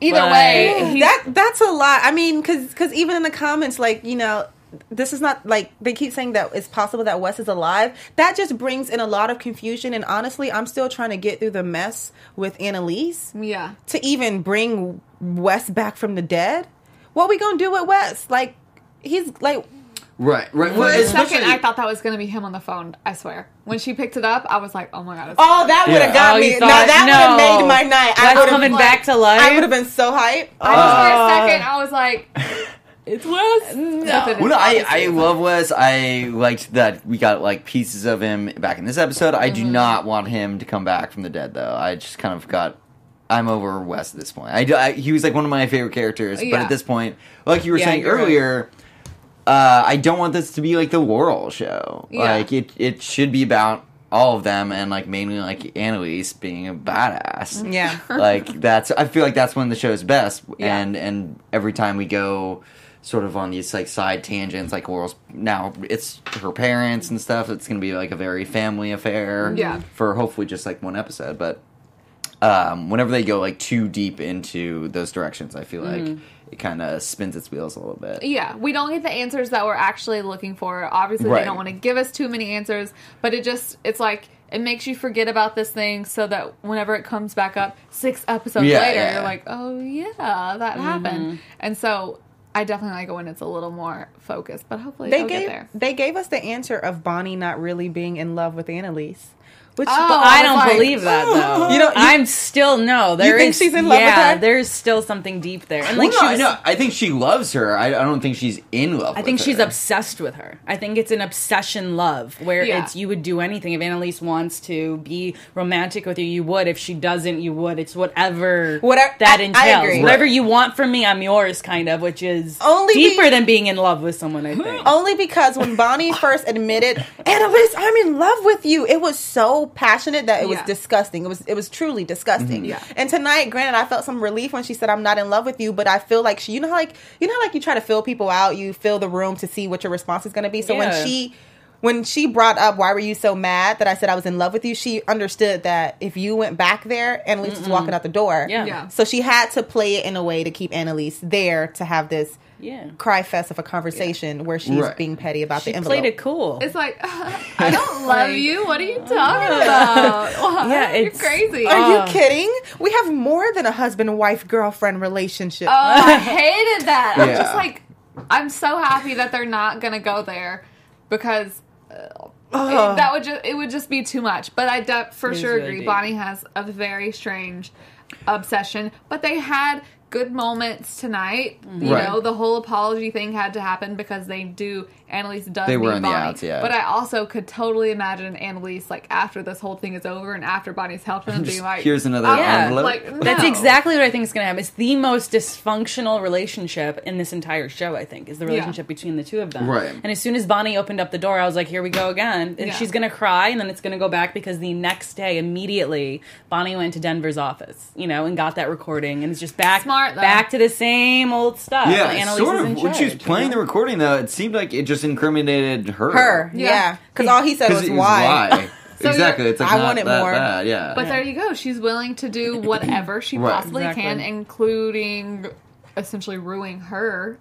either But- way, that that's a lot. I mean, because even in the comments, like you know, this is not like they keep saying that it's possible that Wes is alive. That just brings in a lot of confusion. And honestly, I'm still trying to get through the mess with Annalise yeah. to even bring Wes back from the dead. What we gonna do with Wes? Like he's like. Right. Right. For Well, a second, I thought that was going to be him on the phone. I swear. When she picked it up, I was like, "Oh my god!" Oh, that would have Yeah. got Oh, me. you Now thought- that would have made my night. I That's would coming have back to life. I would have been so hyped. I just for a Oh. second, I was like, It's Wes. no. Well, no, I, I love Wes. I liked that we got like pieces of him back in this episode. I Mm-hmm. do not want him to come back from the dead, though. I just kind of got. I'm over Wes at this point. I, I- he was like one of my favorite characters, but at this point, like you were Yeah, saying you're right. Uh, I don't want this to be like the Laurel show. Yeah. Like it, it should be about all of them and like mainly like Annalise being a badass. Yeah. like that's I feel like that's when the show's best Yeah. and and every time we go sort of on these like side tangents like Laurel's now it's her parents and stuff it's gonna be like a very family affair Yeah. for hopefully just like one episode but um whenever they go like too deep into those directions I feel like it kind of spins its wheels a little bit Yeah, we don't get the answers that we're actually looking for. Obviously, Right. they don't want to give us too many answers, but it just it's like it makes you forget about this thing so that whenever it comes back up 6 episodes Yeah, later, yeah. you're like, "Oh yeah, that mm-hmm. happened." And so I definitely like it when it's a little more focused, but hopefully They gave get there. they gave us the answer of Bonnie not really being in love with Annalise, which Oh, But I I don't like, believe that though. You don't- I'm still no. There think is- she's in love with yeah, her? There's still something deep there, and Well, like no, she I was. know. I think she loves her. I, I don't think she's in love. With her. I with think she's obsessed with her. I think it's an obsession love where Yeah. it's you would do anything. If Annalise wants to be romantic with you, you would. If she doesn't, you would. It's whatever, Whatever- that I- I entails. agree. Whatever Right. you want from me, I'm yours, kind of, which is Only be- deeper than being in love with someone. I think. only because when Bonnie first admitted, Annalise, I'm in love with you, it was so passionate that it was Yeah. disgusting. It was it was truly disgusting. Mm-hmm. Yeah. And tonight, granted, I felt some relief when she said I'm not in love with you, but I feel like she, you know, how, like you know, how, like you try to fill people out, you fill the room to see what your response is going to be. So Yeah. when she when she brought up why were you so mad that I said I was in love with you, she understood that if you went back there, Annalise was walking out the door. Yeah. Yeah. So she had to play it in a way to keep Annalise there to have this Yeah. cry fest of a conversation where she's Right. being petty about She the envelope. played it cool. It's like I don't love you. What are you talking about? What? Yeah, you're it's- crazy. Are Uh, you kidding? We have more than a husband wife girlfriend relationship. Oh, I hated that. I'm just like, I'm so happy that they're not gonna go there because uh, it, that would just it would just be too much. But I de- for It is sure really agree. deep. Bonnie has a very strange obsession, but they had good moments tonight. You Right. know, the whole apology thing had to happen because they do. Annalise does They were need in the Bonnie, outs, yeah. but I also could totally imagine Annalise like after this whole thing is over and after Bonnie's helped him being like, Here's another "I'm- Yeah. envelope. Like, That's exactly what I think is going to happen. It's the most dysfunctional relationship in this entire show. I think is the relationship between the two of them. Right. And as soon as Bonnie opened up the door, I was like, "Here we go again." And Yeah. she's going to cry, and then it's going to go back because the next day, immediately, Bonnie went to Denver's office, you know, and got that recording, and it's just back Smart, though. back to the same old stuff. yeah, Annalise sort of. When she was playing know? the recording, though, it seemed like it just incriminated her. Her, Yeah. yeah, because all he said 'Cause was it was why. why. So exactly. It's like I not want it that more. bad. Yeah. But there you go. She's willing to do whatever she Right. possibly can, including essentially ruining her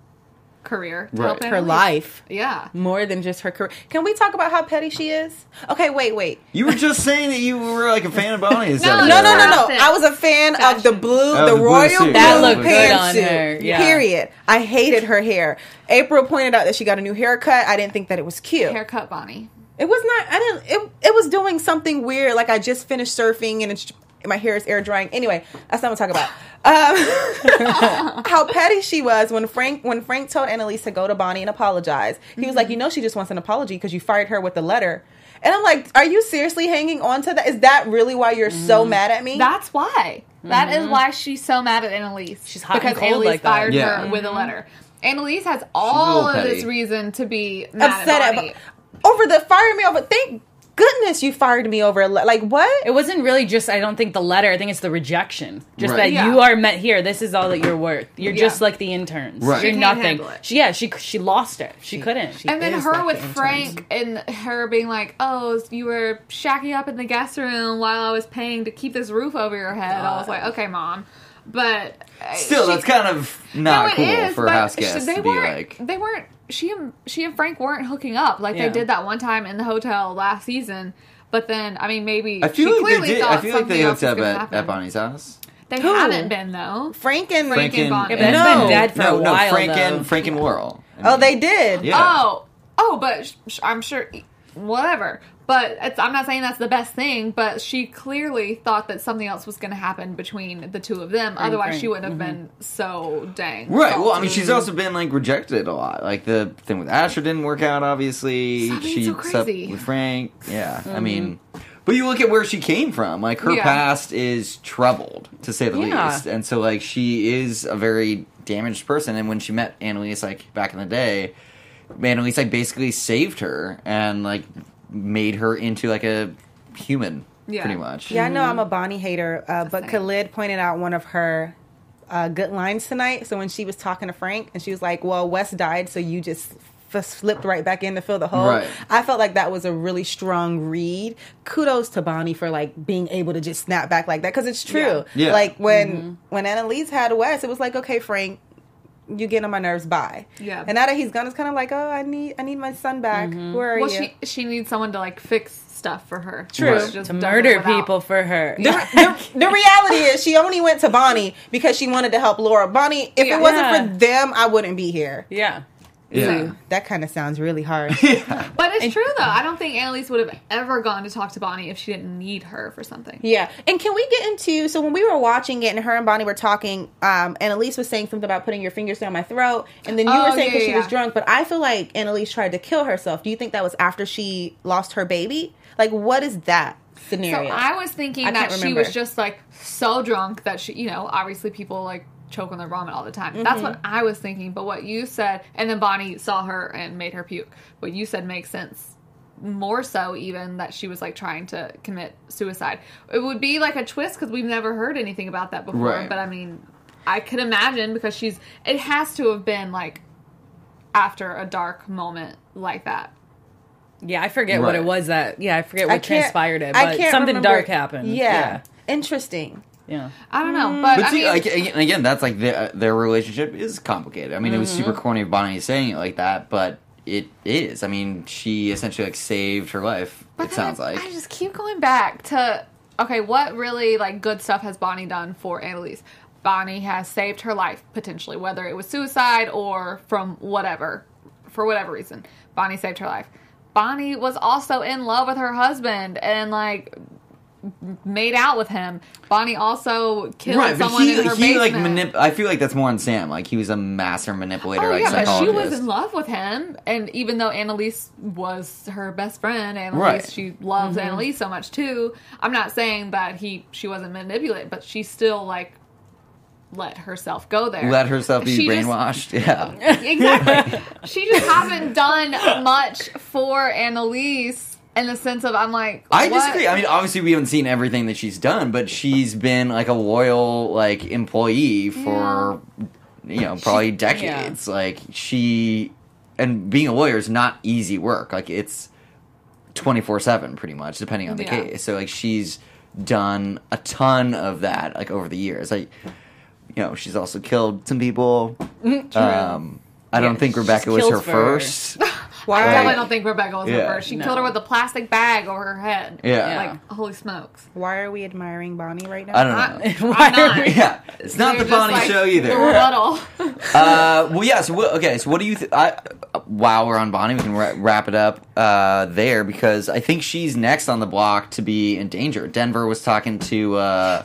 career to Right. help Her Annalise. life Yeah. more than just her career. Can we talk about how petty she is? Okay, wait, wait. you were just saying that you were like a fan of Bonnie's. No. No, no, no, no. I was a fan of the blue, Oh, the, the blue royal suit. blue That looked good on pantsuit. her, yeah. Period. I hated her hair. April pointed out that she got a new haircut. I didn't think that it was cute. Haircut Bonnie. It was not. I didn't. It, it was doing something weird. Like I just finished surfing and it's my hair is air drying. Anyway, that's not what I'm talking about. Um, how petty she was when Frank when Frank told Annalise to go to Bonnie and apologize. He was like, mm-hmm. you know, she just wants an apology because you fired her with the letter. And I'm like, are you seriously hanging on to that? Is that really why you're so mm. mad at me? That's why. That is mm-hmm. why she's so mad at Annalise. She's hot and because cold Annalise like that. fired Yeah. her with a mm-hmm. letter. Annalise has all of petty. this reason to be mad upset at at over the fire me over. Thank goodness you fired me over. a le- Like what? It wasn't really just. I don't think the letter. I think it's the rejection. Just Right. that Yeah. you are met here. This is all that you're worth. You're Yeah. just like the interns. Right. She You're can't nothing. it. She, yeah, she she lost it. She, couldn't. She, and then her like with the. Frank and her being like, "Oh, you were shacking up in the guest room while I was paying to keep this roof over your head." I was like, "Okay, mom," but uh, Still, she- that's kind of not No, it cool is, for a but house she- guest they to be weren't, like. they weren't. She and she and Frank weren't hooking up like Yeah. they did that one time in the hotel last season. But then, I mean, maybe I feel she like clearly they did. thought I feel like they else hooked up gonna at, happen. at Bonnie's house. They Who? haven't been though. Frank and Frank and Bonnie. Yeah, but that's No. been dead for no, a no, while. Frank though. and Frank and Whirl. Oh, they did. Yeah. Oh, oh, but sh- sh- I'm sure, whatever. But it's, I'm not saying that's the best thing. But she clearly thought that something else was going to happen between the two of them. Otherwise, Frank. she wouldn't have mm-hmm. been so dang. Right. Well, I mean, she's also been like rejected a lot. Like the thing with Asher didn't work out. Obviously, Stop she so slept crazy. with Frank. Yeah. I mm-hmm. mean, but you look at where she came from. Like her Yeah. past is troubled, to say the Yeah. least. And so, like, she is a very damaged person. And when she met Annalise, like back in the day, Annalise like basically saved her and like made her into like a human, Yeah. pretty much. Yeah, I know I'm a Bonnie hater, uh, but Same. Khalid pointed out one of her uh, good lines tonight. So when she was talking to Frank, and she was like, "Well, Wes died, so you just." f- Slipped right back in to fill the hole. Right. I felt like that was a really strong read. Kudos to Bonnie for like being able to just snap back like that because it's true. Yeah. Yeah. Like when when Annalise had Wes, it was like, okay, Frank, you get on my nerves. Bye. Yeah. And now that he's gone, it's kind of like, oh, I need I need my son back. Mm-hmm. Where are Well, you? she she needs someone to like fix stuff for her. True. She just to murder it without- people for her. the, the, the reality is she only went to Bonnie because she wanted to help Laurel. Bonnie, if Yeah. it wasn't Yeah. for them, I wouldn't be here. Yeah. Yeah. That kind of sounds really hard. But it's true though. I don't think Annalise would have ever gone to talk to Bonnie if she didn't need her for something. yeah. And can we get into so when we were watching it and her and Bonnie were talking, um, Annalise was saying something about putting your fingers down my throat, and then you Oh, were saying yeah, because she was drunk. But I feel like Annalise tried to kill herself. Do you think that was after she lost her baby? Like, what is that Scenario. So scenario? I was thinking I that she was just like so drunk that she, you know, obviously people like choke on their vomit all the time. That's Mm-hmm. what I was thinking. But what you said, and then Bonnie saw her and made her puke. What you said makes sense. More so, even that she was like trying to commit suicide. It would be like a twist because we've never heard anything about that before. Right. But I mean, I could imagine because she's. It has to have been like after a dark moment like that. Yeah, I forget what it was that. Yeah, I forget what can't- transpired it, I but can't something remember- dark happened. Yeah. Interesting. Yeah, yeah. I don't know, but, But I see, mean, like again, again, that's like the, their relationship is complicated. I mean, it was mm-hmm. super corny of Bonnie saying it like that, but it is. I mean, she essentially like saved her life. But it sounds I, like. I just keep going back to okay, what really like good stuff has Bonnie done for Annalise? Bonnie has saved her life potentially, whether it was suicide or from whatever, for whatever reason. Bonnie saved her life. Bonnie was also in love with her husband and like made out with him. Bonnie also killed Right, someone he, in her he like manip- I feel like that's more on Sam. Like he was a master manipulator, Oh like yeah, but she was in love with him, and even though Annalise was her best friend, Annalise Right. she loves Mm-hmm. Annalise so much too. I'm not saying that he she wasn't manipulated, but she still like let herself go there. Let herself be She just- brainwashed. yeah. exactly. she just haven't done much for Annalise in the sense of I'm like I what? disagree. I mean, obviously, we haven't seen everything that she's done, but she's been like a loyal like employee for you know probably decades. Like she and being a lawyer is not easy work. Like it's twenty four seven, pretty much, depending on the Yeah. case. So like she's done a ton of that like over the years. Like you know, she's also killed some people. Um, I don't think Rebecca was her for- first. I Why? definitely don't think Rebecca was Yeah. her first. She No. killed her with a plastic bag over her head. Yeah. Like holy smokes. Why are we admiring Bonnie right now? I don't know. Why I'm are not. we- yeah, it's not They're the Bonnie like show the either. rebuttal. Uh, well, yeah. So, what, okay. So, what do you? Th- I, while we're on Bonnie, we can ra- wrap it up uh, there because I think she's next on the block to be in danger. Denver was talking to uh,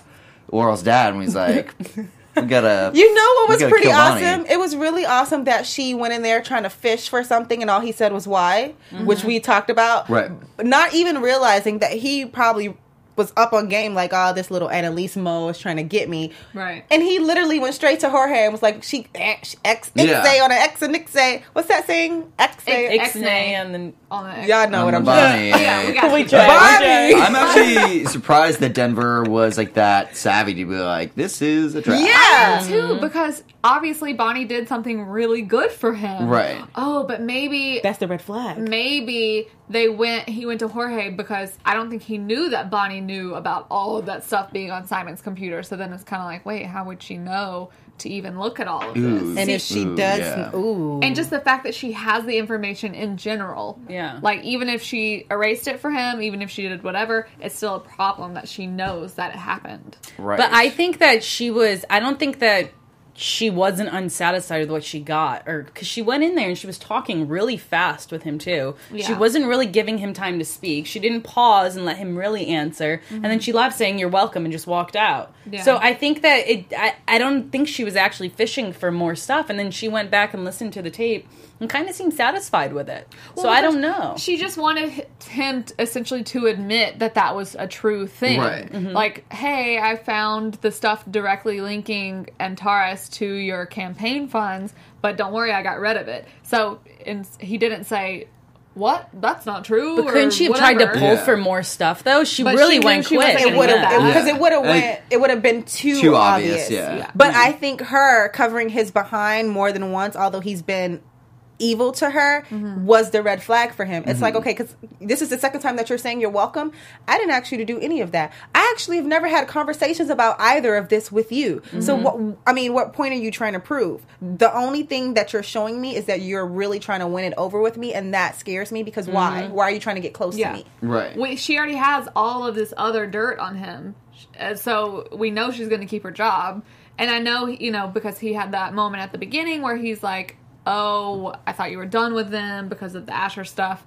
Laurel's dad, and he's like, "We gotta." You know what was pretty awesome? It was really awesome that she went in there trying to fish for something, and all he said was "why," which mm-hmm. we talked about. Right. Not even realizing that he probably was up on game, like, "Oh, this little Annalise Mo is trying to get me." Right. And he literally went straight to Jorge and was like, "She eh, X X Yeah. X on an X and X What's that saying? X X- Ixnay and then On the Y'all know On what I'm Bonnie. saying. Yeah, we got we you. tried. Bonnie! I'm actually surprised that Denver was like that savvy to be like, "This is a trap." Yeah. Mhm. too because obviously Bonnie did something really good for him. Right. Oh, but maybe That's the red flag. maybe they went he went to Jorge because I don't think he knew that Bonnie knew about all of that stuff being on Simon's computer. So then it's kind of like, wait, how would she know to even look at all of Ooh. this? And if she Ooh, does, yeah. ooh, And just the fact that she has the information in general. Yeah. Like, even if she erased it for him, even if she did whatever, it's still a problem that she knows that it happened. Right. But I think that she was. I don't think that she wasn't unsatisfied with what she got, or because she went in there and she was talking really fast with him too. She wasn't really giving him time to speak. She didn't pause and let him really answer, and then mm-hmm. she left saying "You're welcome" and just walked out. Yeah. So I think that it. I, I don't think she was actually fishing for more stuff, and then she went back and listened to the tape and kind of seemed satisfied with it. so I don't know. She just wanted him t- essentially to admit that that was a true thing. Right. Mm-hmm. Like, hey, I found the stuff directly linking Antares to your campaign funds, but don't worry, I got rid of it. So and he didn't say, what? That's not true. but couldn't she have tried to pull Yeah. for more stuff though? She But really she knew went she quick. wasn't it would have because Yeah. it would have went it would have been too, Too obvious. obvious, yeah. Yeah. But I think her covering his behind more than once, although he's been evil to her, Mm-hmm. was the red flag for him. It's like okay, because this is the second time that you're saying you're welcome. I didn't ask you to do any of that. I actually have never had conversations about either of this with you. So Mm-hmm. what? I mean, what point are you trying to prove? The only thing that you're showing me is that you're really trying to win it over with me, and that scares me because why? Why are you trying to get close Mm-hmm. Yeah. to me? right. We, she already has all of this other dirt on him, Uh, so we know she's going to keep her job. And I know, you know, because he had that moment at the beginning where he's like, "Oh, I thought you were done with them because of the Asher stuff,"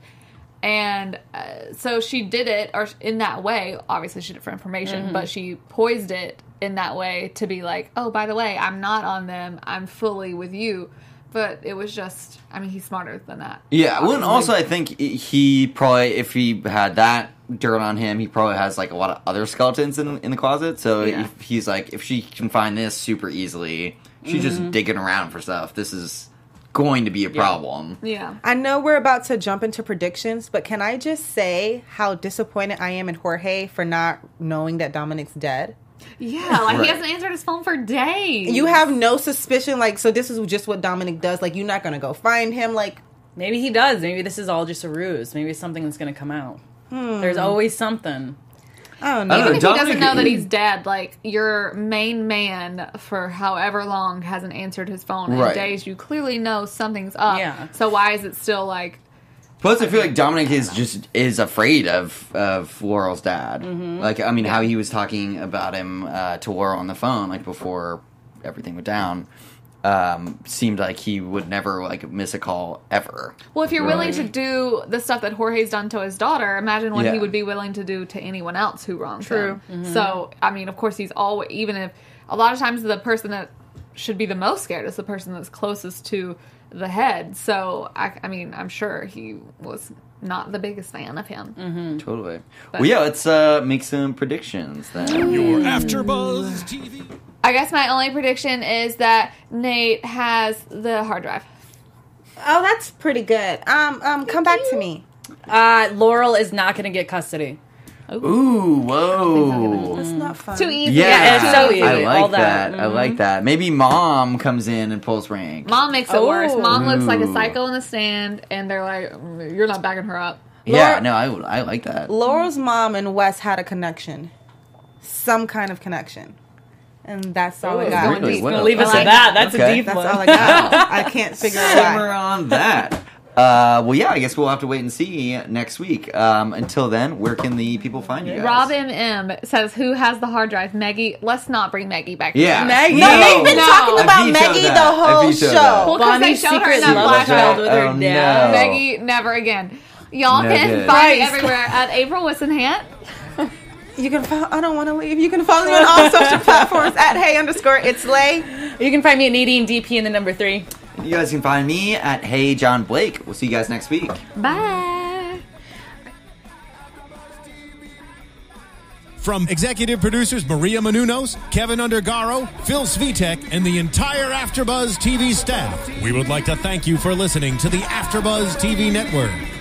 and uh, so she did it, or in that way. Obviously, she did it for information, but she poised it in that way to be like, "Oh, by the way, I'm not on them. I'm fully with you." But it was just, I mean, he's smarter than that. Yeah, well, and Obviously. also I think he probably, if he had that dirt on him, he probably has like a lot of other skeletons in in the closet. So Yeah. if he's like, if she can find this super easily, she's just digging around for stuff. This is going to be a problem. Yeah. I know we're about to jump into predictions, but can I just say how disappointed I am in Jorge for not knowing that Dominic's dead? Yeah, like Right. he hasn't answered his phone for days. You have no suspicion, like, so this is just what Dominic does. Like, you're not gonna go find him. Like, Maybe he does. Maybe this is all just a ruse. Maybe it's something that's going to come out. Hmm. There's always something. I don't know. Even if he doesn't know that he's dead, like your main man for however long hasn't answered his phone Right. in days, you clearly know something's up. Yeah. So why is it still like Plus, I feel like Dominic is just is afraid of of Laurel's dad. Like, I mean, how he was talking about him uh, to Laurel on the phone, like before everything went down. Um, seemed like he would never like miss a call ever. Well, if you're willing to do the stuff that Jorge's done to his daughter, imagine what Yeah. he would be willing to do to anyone else who wronged True. him. So, I mean, of course, he's always even if a lot of times the person that should be the most scared is the person that's closest to the head. So, I, I mean, I'm sure he was not the biggest fan of him. Totally. well, yeah. Let's uh, make some predictions then. Your AfterBuzz TV. I guess my only prediction is that Nate has the hard drive. Oh, that's pretty good. Um, um, come back to me. Uh, Laurel is not going to get custody. Ooh, whoa. It's not fun. Too easy. Yeah, it's so easy, I like all that. that. I like that. Maybe mom comes in and pulls rank. Mom makes it Oh. worse. Mom looks like a Ooh. psycho in the sand, and they're like, "Mm, "You're not backing her up." yeah, Laura- no, I, I like that. Laurel's mom and Wes had a connection, some kind of connection, and that's all I got. really? He's What gonna leave us I like at that. That's Okay. a deep That's one. all I got. I can't figure it Simmer out. on that. Uh, well, yeah, I guess we'll have to wait and see next week. Um, until then, where can the people find you guys? Rob MM says, "Who has the hard drive?" Maggie. Let's not bring Maggie back. Yeah. Maggie. No, they've been No. talking about vetoed Maggie that. the whole show. that. Well, 'cause they showed her in that love flashback. with her Oh, dad. no. Maggie, never again. Y'all No can good. find me everywhere at April Whisenhant. You can follow. I don't want to leave. You can follow me on all social platforms at hey underscore it's lay. You can find me at Nadine DP in the number three. You guys can find me at Hey John Blake. We'll see you guys next week. Bye. From executive producers Maria Menounos, Kevin Undergaro, Phil Svitek, and the entire AfterBuzz TV staff, we would like to thank you for listening to the AfterBuzz TV network.